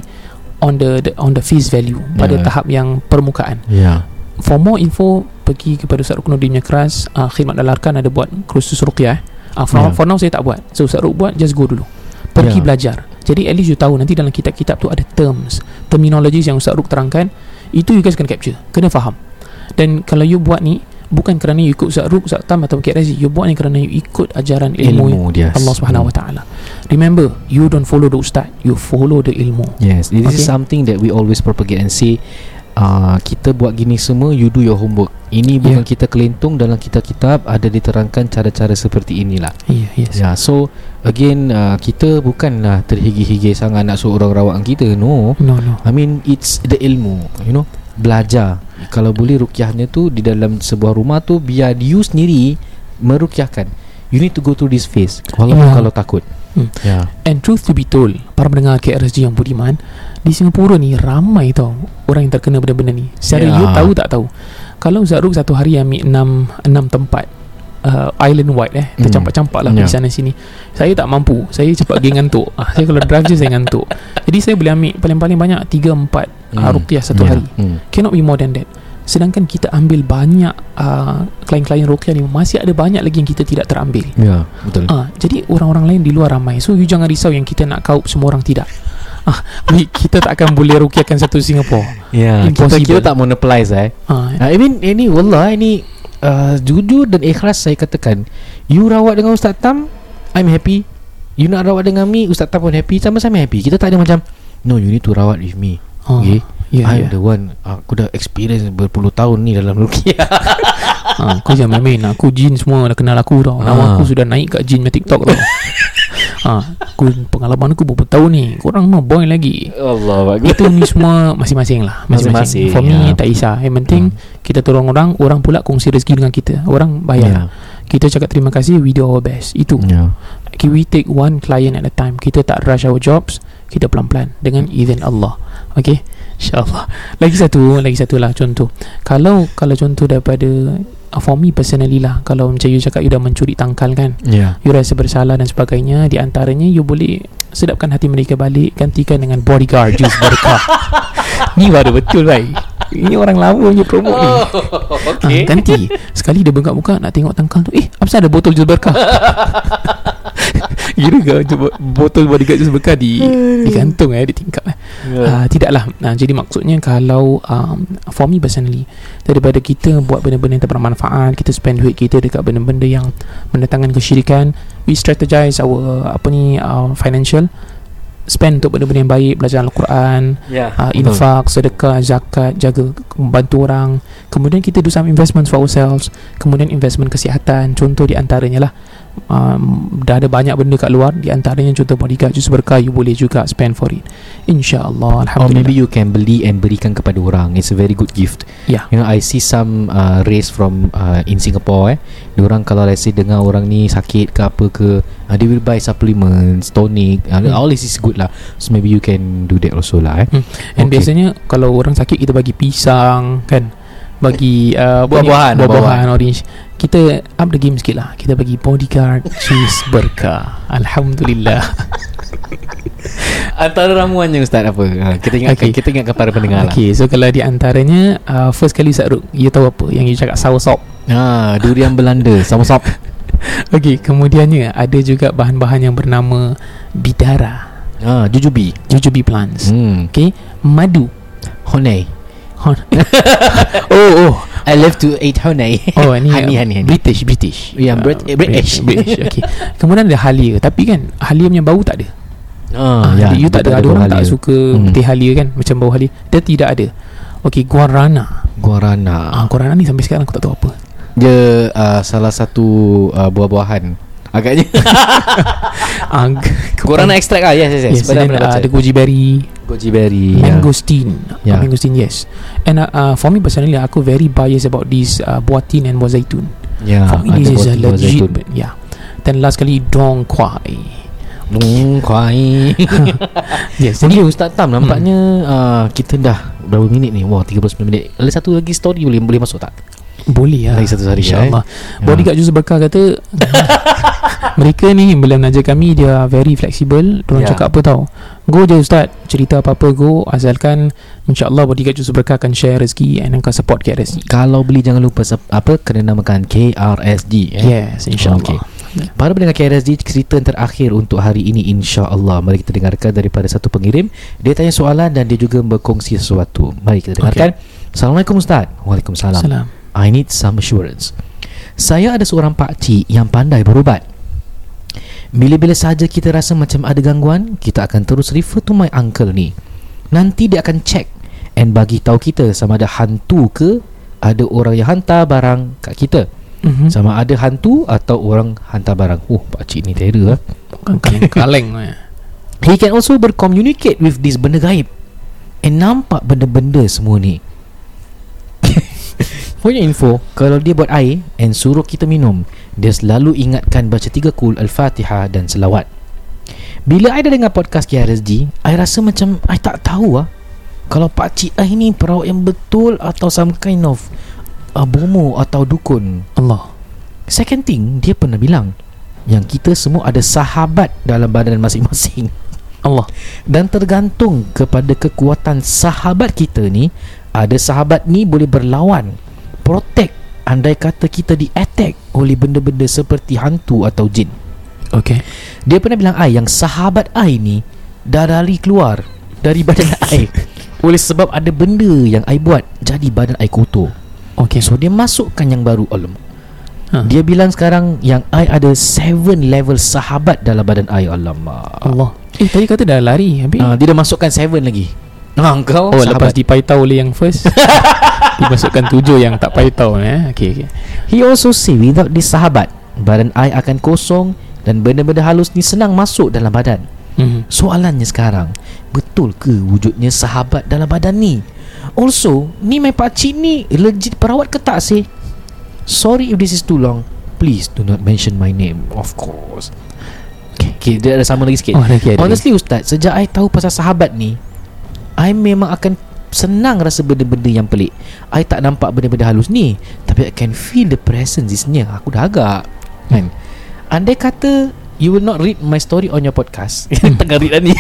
On the, the on the face value Pada Yeah. tahap yang permukaan Ya For more info Pergi kepada Ustaz Ruknuddin punya keras uh, Khidmat Dalarkan ada buat Kursus rukyah eh. Uh, for, Yeah. for now saya tak buat So Ustaz Ruk buat Just go dulu Pergi Yeah. belajar Jadi at least you tahu Nanti dalam kitab-kitab tu ada terms Terminologies yang Ustaz Ruk terangkan Itu you guys kena capture Kena faham Dan kalau you buat ni Bukan kerana you ikut Ustaz Ruk Ustaz Tam atau Bukit Razi You buat ni kerana you ikut ajaran ilmu, Ilmu dia Allah Subhanahu Wa Taala. Remember You don't follow the Ustaz You follow the ilmu Yes This is Okay. something that we always propagate and say uh, Kita buat gini semua You do your homework Ini bukan Yeah. kita kelentung Dalam kitab-kitab Ada diterangkan cara-cara seperti inilah Yeah, yes. Ya, yeah, so again uh, kita bukanlah terhigi-higi sangat nak suruh orang rawat kita. No. No no I mean it's the ilmu, you know. Belajar. Kalau boleh rukyahnya tu di dalam sebuah rumah tu biar you sendiri merukyahkan. You need to go through this phase walaupun Ya. kalau takut. Hmm. Ya. And truth to be told Para pendengar KRSG yang budiman Di Singapura ni Ramai tau Orang yang terkena benda-benda ni Secara Ya. you tahu tak tahu Kalau Zaruk satu hari ambil 6, 6 tempat uh, Island wide eh Hmm. Tercampak-campak lah Ya. Di sana sini Saya tak mampu Saya cepat pergi ngantuk ah, Saya kalau drive je saya ngantuk Jadi saya boleh ambil Paling-paling banyak 3-4 hmm. uh, rupiah satu Ya. hari Hmm. Cannot be more than that Sedangkan kita ambil banyak uh, Klien-klien rupiah ni Masih ada banyak lagi yang kita tidak terambil Ya, betul. Ah, jadi orang-orang lain di luar ramai. So you jangan risau yang kita nak kaup semua orang tidak. Ah, kita tak akan boleh rukiahkan satu Singapore. Ya, kita, Impossible. kita tak monopolize eh. Ah, I mean ini wallah ini uh, jujur dan ikhlas saya katakan. You rawat dengan Ustaz Tam, I'm happy. You nak rawat dengan me, Ustaz Tam pun happy, sama-sama happy. Kita tak ada macam no you need to rawat with me. ah, Okay. yeah, I'm yeah. the one Aku dah experience berpuluh tahun ni dalam rukiah [laughs] Ah, kau jangan main-main. Aku jin semua dah kenal aku tau. Nama Ah. aku sudah naik kat jin punya TikTok tau. [laughs] ah, aku pengalaman aku berapa tahun ni. Korang mah boy lagi. Allah Itu ni semua masing-masing lah [laughs] Masing-masing, Masing-masing For me ya. tak kisah Yang penting Kita tolong orang Orang pula kongsi rezeki dengan kita Orang bayar Kita cakap terima kasih We do our best Itu Ya. Okay, we take one client at a time. Kita tak rush our jobs. Kita pelan-pelan dengan izin Allah. Okay, insyaAllah. Lagi satu, lagi satu lah contoh. Kalau kalau contoh daripada uh, for me personally lah, kalau macam you cakap you dah mencuri tangkal kan, Ya. you rasa bersalah dan sebagainya. Di antaranya you boleh sedapkan hati mereka balik, gantikan dengan bodyguard jus [laughs] berkah. Ni baru betul baik. Ini orang lama punya promo ni. okay. Ha, ganti Sekali dia buka-buka Nak tengok tangkal tu Eh apa ada botol jus berkah [laughs] Kira ke cuba Botol bodyguard jus berkah di Digantung eh Ditingkap eh uh, Tidaklah uh, Jadi maksudnya Kalau um, For me personally Daripada kita Buat benda-benda yang tak bermanfaat Kita spend duit kita Dekat benda-benda yang Mendatangkan kesyirikan We strategize our Apa ni uh, Financial Spend untuk benda-benda yang baik Belajar Al-Quran Ya. uh, betul. infak, sedekah, zakat, jaga bantu orang. Kemudian kita do some investments for ourselves. Kemudian investment kesihatan, contoh di antaranya lah. Um, dah ada banyak benda kat luar Di antaranya contoh bodyguard Jus berkah You boleh juga spend for it InsyaAllah Or Alhamdulillah maybe you can beli and berikan kepada orang. It's a very good gift. Yeah. You know, I see some uh, race from uh, in Singapore eh. Diorang kalau let's say dengar orang ni sakit ke apa ke, uh, they will buy supplements, tonic. Uh, Hmm. All this is good lah. So maybe you can do that also lah eh. And Okay. biasanya Kalau orang sakit Kita bagi pisang Kan Bagi uh, apa ni? Buah-buahan, Buah-buahan orange Kita up the game sikit lah Kita bagi bodyguard Jus berkah Alhamdulillah [laughs] Antara ramuannya Ustaz apa? Ha, kita ingatkan Okay. kita ingatkan para pendengar lah. Okay so kalau di antaranya uh, First kali Ustaz Ruk You tahu apa Yang you cakap sour sop Ha, durian Belanda sama sop. [laughs] Okey, kemudiannya ada juga bahan-bahan yang bernama bidara, Ha, jujubi. jujube plants. Hmm. Okey, madu. Honey. Hon- [laughs] oh, oh. I love to eat honey. Oh, ini honey, [laughs] honey, honey. British, British. Ya, Brit- Uh, British. British. [laughs] Okey. Kemudian ada halia, tapi kan halia punya bau tak ada. Ah, Ah, you tak ada, ada orang tak suka Hmm. teh halia kan, macam bau halia. Dia tidak ada. Okey, guarana. Guarana. Ah, guarana ni sampai sekarang aku tak tahu apa. Dia uh, salah satu uh, buah-buahan. Agaknya. [laughs] Ah, Guarana extract ah. Yes, yes, yes. Yes, then, uh, baca. ada goji berry. goji berry. Mangosteen Yeah. yeah. Mangosteen yes And uh, uh, for me personally Aku very biased about this uh, Buah tin and buah zaitun Ya. For me this is a legit but, Yeah Then last kali Dong Kwai Nung kuai. [laughs] Yes Jadi Jadi Ustaz Tam nampaknya uh, kita dah berapa minit ni? Wah, 39 minit. Ada satu lagi story boleh boleh masuk tak? Boleh lah. Lagi satu hari, InsyaAllah. eh? Bodyguard Jus Berkah kata [laughs] Mereka ni Bila menaja kami Dia very flexible. Diorang Ya. cakap apa tau. Go je Ustaz. Cerita apa-apa go. Asalkan InsyaAllah Bodyguard Jus Berkah Akan share rezeki And akan support KRSG Kalau beli jangan lupa Apa Kena namakan KRSG eh? Yes InsyaAllah. Okey. Para pendengar KRSG Cerita yang terakhir untuk hari ini InsyaAllah. Mari kita dengarkan daripada satu pengirim. Dia tanya soalan Dan dia juga berkongsi sesuatu. Mari kita dengarkan. Assalamualaikum Ustaz. Waalaikumsalam. Salam I need some assurance. Saya ada seorang pakcik Yang pandai berubat. Bila-bila saja kita rasa macam ada gangguan Kita akan terus refer to my uncle ni. Nanti dia akan check And bagi tahu kita Sama ada hantu ke Ada orang yang hantar barang kat kita. Mm-hmm. Sama ada hantu Atau orang hantar barang. Oh pakcik ni terror lah Bukan kaleng-kaleng [laughs] eh. He can also bercommunicate with this benda gaib. And nampak benda-benda semua ni For your info Kalau dia buat air And suruh kita minum Dia selalu ingatkan baca tiga kul Al-Fatihah dan selawat. Bila I dah dengar podcast KRSG I rasa macam I tak tahu lah Kalau pakcik I ni perawat yang betul Atau some kind of uh, Bomo atau dukun. Allah. Second thing Dia pernah bilang Yang kita semua ada sahabat Dalam badan masing-masing. Allah. Dan tergantung kepada kekuatan sahabat kita ni ada sahabat ni boleh berlawan protect andai kata kita di attack oleh benda-benda seperti hantu atau jin. Okay dia pernah bilang ai yang sahabat ai ni dah lari keluar dari badan [laughs] ai. Oleh sebab ada benda yang ai buat jadi badan ai kotor. Okay so dia masukkan yang baru alam. Ha. dia bilang sekarang yang ai ada 7 level sahabat dalam badan ai. Alamak. Allah. Eh tadi kata dah lari Habis? Uh, dia dah masukkan 7 lagi Ah, kau Oh sahabat. lepas dipaitau oleh yang first [laughs] Dimasukkan tujuh yang tak paitau eh? Okay, okay. He also say without this sahabat Badan I akan kosong Dan benda-benda halus ni senang masuk dalam badan mm. Soalannya sekarang Betul ke wujudnya sahabat dalam badan ni? Also Ni my pakcik ni Legit perawat ke tak sih? Sorry if this is too long Please do not mention my name Of course Okay, okay dia ada sama lagi sikit Oh okay, Honestly Ustaz Sejak I tahu pasal sahabat ni I memang akan Senang rasa benda-benda yang pelik. I tak nampak benda-benda halus ni. Tapi I can feel the presence is near. Aku dah agak Kan? Andai kata You will not read my story on your podcast. [laughs] Tengah read lah ni.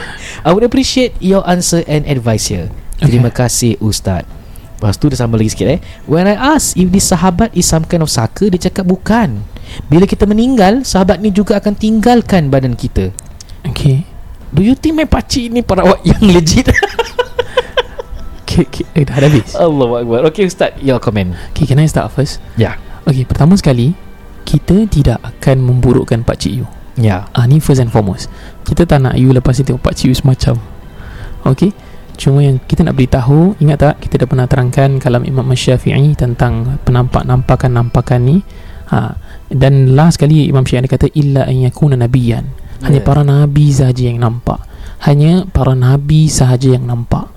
[laughs] I would appreciate your answer and advice here. Terima kasih Ustaz. Lepas tu dia sambung lagi sikit eh. When I ask if this sahabat is some kind of saka Dia cakap bukan. Bila kita meninggal Sahabat ni juga akan tinggalkan badan kita. Okay Do you think my pakcik ni perawat [laughs] yang legit? Okay, okay. Eh, dah habis Allah Akbar Okay Ustaz Your comment Okay can I start first Ya Okay pertama sekali Kita tidak akan memburukkan pakcik you Ya Ah ni first and foremost. Kita tak nak you lepas ni tengok pak you semacam. Okey. Cuma yang kita nak beritahu, ingat tak kita dah pernah terangkan kalam Imam Syafi'i tentang penampak-nampakan-nampakan ni. Ha, dan last sekali Imam Syafi'i kata illa an yakuna nabiyan. Hanya Yeah. para nabi sahaja yang nampak. Hanya para nabi sahaja yang nampak.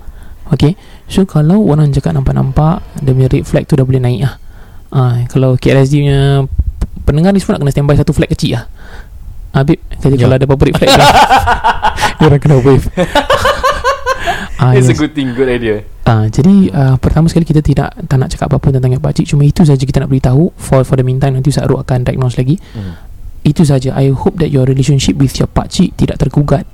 Okey. So kalau orang cakap nampak-nampak, dia punya red flag tu dah boleh naik ah. Ah, kalau KRSD punya pendengar ni semua nak kena standby satu flag kecil lah Habib Kata Ya. kalau ada apa-apa red flag dia, [laughs] dia orang kena wave [laughs] ah, yes. good thing Good idea ah, Jadi ah, Pertama sekali kita tidak Tak nak cakap apa-apa tentang yang pakcik Cuma itu saja kita nak beritahu For for the meantime Nanti Ustaz Aruk akan diagnose lagi hmm. Itu saja. I hope that your relationship With your pakcik Tidak tergugat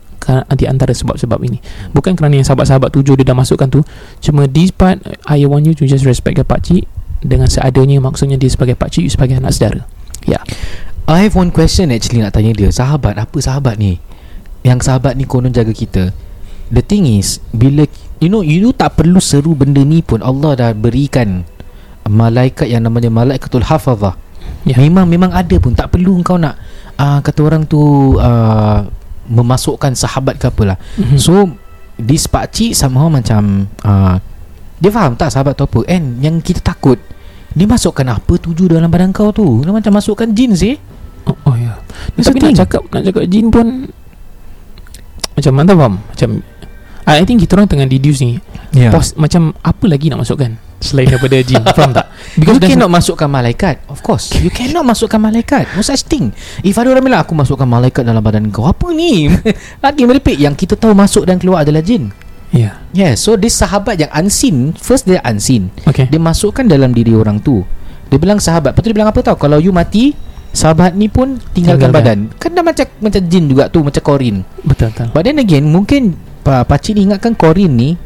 di antara sebab-sebab ini. Bukan kerana yang sahabat-sahabat tujuh Dia dah masukkan tu. Cuma this part I want you to just respect your pakcik Dengan seadanya. Maksudnya dia sebagai pakcik You sebagai anak saudara. Ya. I have one question actually Nak tanya dia. Sahabat Apa sahabat ni? Yang sahabat ni konon jaga kita. The thing is Bila You know You tak perlu seru benda ni pun. Allah dah berikan Malaikat yang namanya Malaikatul Hafazah Ya. Memang memang ada pun Tak perlu kau nak uh, Kata orang tu uh, Memasukkan sahabat ke apalah Mhm. So This pakcik somehow macam uh, Dia faham tak sahabat tu apa And yang kita takut Dia masukkan apa tuju dalam badan kau tu Dia macam masukkan jin sih Oh, oh ya. That's Tapi nak cakap nak cakap jin pun macam mana faham? Macam I I think kita orang tengah deduce ni yeah. pos, Macam apa lagi nak masukkan Selain daripada jin. [laughs] Faham tak? You there's- cannot masukkan malaikat Of course. You [laughs] cannot masukkan malaikat. No such thing. If ada orang bilang Aku masukkan malaikat dalam badan kau Apa ni? [laughs] Lagi merepek Yang kita tahu masuk dan keluar adalah jin. Ya. Yeah. Yeah So this sahabat yang unseen First dia unseen. Okay. Dia masukkan dalam diri orang tu. Dia bilang sahabat. Lepas tu dia bilang apa tau? Kalau you mati Sahabat ni pun tinggalkan, Tinggalkan. badan. Kan dah macam Macam jin juga tu Macam Corin Betul betul. But then again Mungkin pa, Pakcik ni ingatkan Corin ni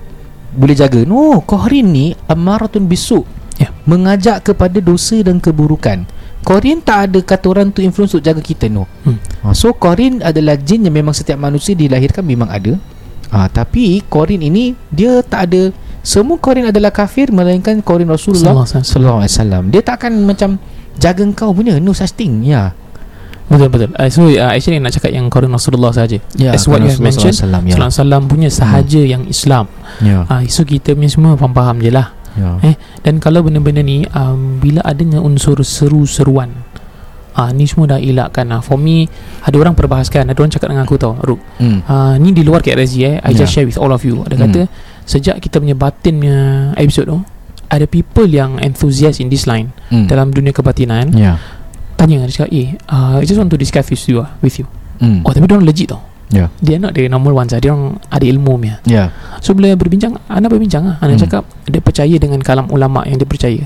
Boleh jaga. No Corin ni Amaratun bisu. Ya. Mengajak kepada dosa dan keburukan. Corin tak ada kata orang tu influence untuk jaga kita no. Hmm. ha, So Corin adalah jin yang memang setiap manusia dilahirkan memang ada. Ha, Tapi Corin ini Dia tak ada Semua Corin adalah kafir Melainkan Corin Rasulullah Sallallahu alaihi wasallam. Dia takkan macam Jaga kau punya. No such thing Ya Betul betul. Uh, so uh, actually nak cakap yang Quran Rasulullah saja. Ya, As what you have mentioned. Sallallahu Alaihi Sallallahu Alaihi Wasallam punya sahaja yang Islam. Ya Ah, so kita punya semua faham-faham je lah. Ya Eh, dan kalau benda-benda ni um, bila adanya unsur seru-seruan Ah, ni semua dah elakkan lah. For me Ada orang perbahaskan Ada orang cakap dengan aku tau Ruk hmm. ah, Ni di luar KRSG eh I just Ya. share with all of you Ada Hmm. kata Sejak kita punya batin punya episode tu Ada people yang enthusiast in this line Hmm. Dalam dunia kebatinan Ya Tanya dia cakap Eh uh, I just want to discuss with you lah With you hmm. Oh tapi dia orang legit tau Ya Dia not the normal ones lah Dia orang ada ilmu punya Ya So bila berbincang Anda berbincang lah Anda Hmm. cakap Dia percaya dengan kalam ulama' yang dia percaya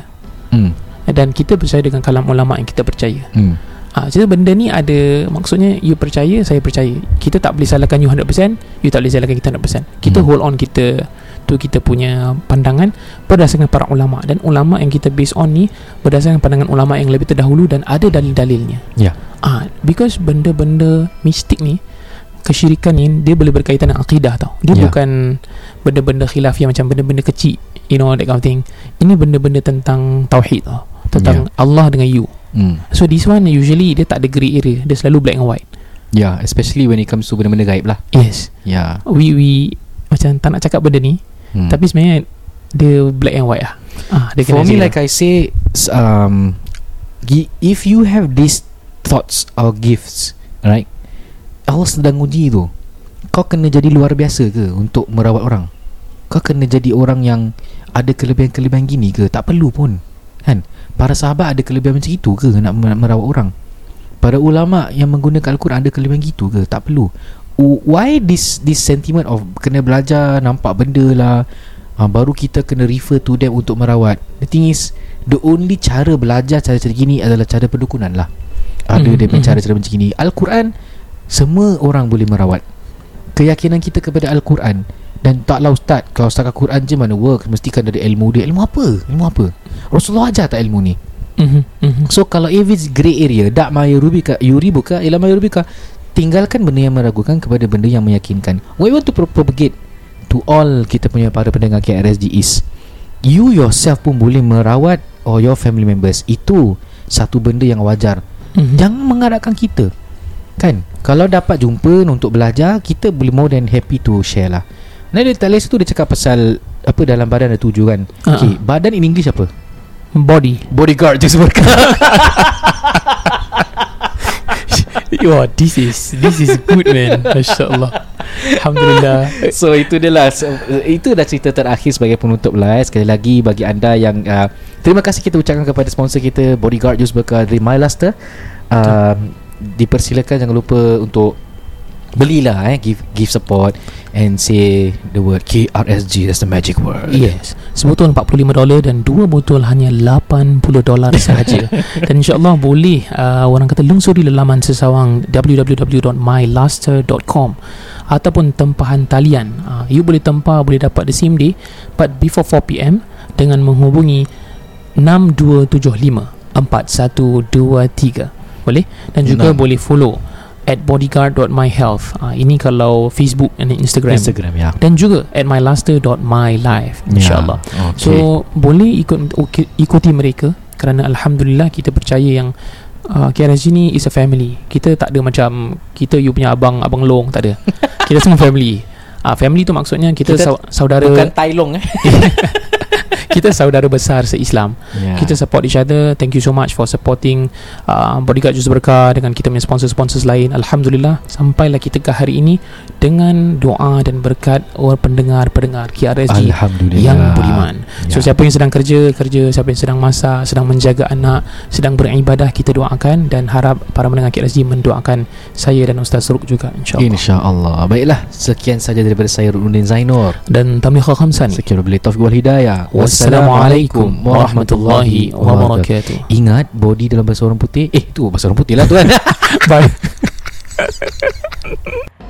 hmm. Dan kita percaya dengan kalam ulama' yang kita percaya Hmm. Ah, jadi benda ni ada maksudnya you percaya, saya percaya. Kita tak boleh salahkan you 100%, you tak boleh salahkan kita 100%. Kita Hmm. hold on kita tu kita punya pandangan berdasarkan para ulama dan ulama yang kita base on ni berdasarkan pandangan ulama yang lebih terdahulu dan ada dalil-dalilnya. Ya Ah, because benda-benda mistik ni kesyirikan ni dia boleh berkaitan dengan akidah tau. Dia Ya. bukan benda-benda khilafiyah macam benda-benda kecil, you know that kind of thing. Ini benda-benda tentang tauhid tau. Tentang Allah dengan you. hmm. So this one usually dia tak ada grey area. Dia selalu black and white. Ya Especially when it comes to Benda-benda gaib lah Yes. Ya We we macam tak nak cakap benda ni, hmm. tapi sebenarnya dia black and white lah. Ah, dia For kena me like I say um, If you have these thoughts or gifts Right Allah sedang uji tu. Kau kena jadi luar biasa ke Untuk merawat orang? Kau kena jadi orang yang Ada kelebihan-kelebihan gini ke? Tak perlu pun Kan? Para sahabat ada kelebihan macam itu ke Nak mer- merawat orang? Para ulama yang menggunakan Al-Quran Ada kelebihan gitu ke? Tak perlu Why this this sentiment of Kena belajar Nampak benda lah ha, Baru kita kena refer to them Untuk merawat The thing is The only cara belajar Cara-cara gini Adalah cara perdukunan lah Ada Mhm, dia mhm. cara-cara macam gini Al-Quran Semua orang boleh merawat Keyakinan kita kepada Al-Quran Dan taklah ustaz Kalau ustaz Al-Quran je mana work Mestikan dari ilmu dia Ilmu apa? Ilmu apa? Rasulullah ajar tak ilmu ni? Mhm, mhm. So kalau if it's grey area Dak ma yurubika Yuribuka Ila ma yurubika Tinggalkan benda yang meragukan Kepada benda yang meyakinkan. What we want to pro- propagate To all kita punya para pendengar KRSG is You yourself pun boleh merawat Or your family members. Itu Satu benda yang wajar. Mhm. Jangan mengharapkan kita. Kan? Kalau dapat jumpa Untuk belajar Kita boleh more than happy to share lah. Dan dia tak lain tu Dia cakap pasal Apa dalam badan ada tujuh kan? Ah, Okay Badan in English apa? body. Bodyguard je sebenarnya [laughs] Wah, this is this is good man. Masya-Allah. Alhamdulillah. So itu dia lah so, Itu dah cerita terakhir Sebagai penutup lah eh. Sekali lagi Bagi anda yang uh, Terima kasih kita ucapkan Kepada sponsor kita Bodyguard Jus Berkah dari My Luster uh, Dipersilakan Jangan lupa untuk Belilah eh Give give support And say The word KRSG That's the magic word. Yes. Sebotol 45 dolar Dan dua botol hanya 80 dolar sahaja. [laughs] Dan insyaAllah boleh uh, Orang kata lungsuri laman sesawang www.myluster.com Ataupun tempahan talian. Uh, You boleh tempah Boleh dapat the same day But before 4pm Dengan menghubungi 6275 4123 Boleh? Dan juga Enam. boleh follow At bodyguard.myhealth uh, Ini kalau Facebook dan Instagram Instagram ya dan juga at myluster.mylife insyaallah. Ya, okay. So boleh ikut ikuti mereka kerana alhamdulillah kita percaya yang uh, KRSG ni is a family. Kita tak ada macam kita you punya abang abang long tak ada. [laughs] kita semua family. Uh, family tu maksudnya kita, Kita sau- saudara Bukan Tailong eh [laughs] kita saudara besar se-Islam. ya. Kita support each other. Thank you so much for supporting uh, Bodyguard Jus Berkah dengan kita punya sponsor-sponsors lain. Alhamdulillah sampailah kita ke hari ini dengan doa dan berkat orang pendengar-pendengar KRSG yang beriman. So Ya. siapa yang sedang kerja, kerja, siapa yang sedang masak, sedang menjaga anak, sedang beribadah kita doakan dan harap para pendengar KRSG mendoakan saya dan Ustaz Suruk juga insya-Allah. InsyaAllah Baiklah Sekian saja daripada saya Rudin Zainur dan Tami Khamsan. Sekian boleh taufiq wal hidayah. Wassalamualaikum warahmatullahi wabarakatuh. Ingat body dalam bahasa orang putih. Eh tu bahasa orang putih lah tuan. [laughs] [laughs] Bye. [laughs]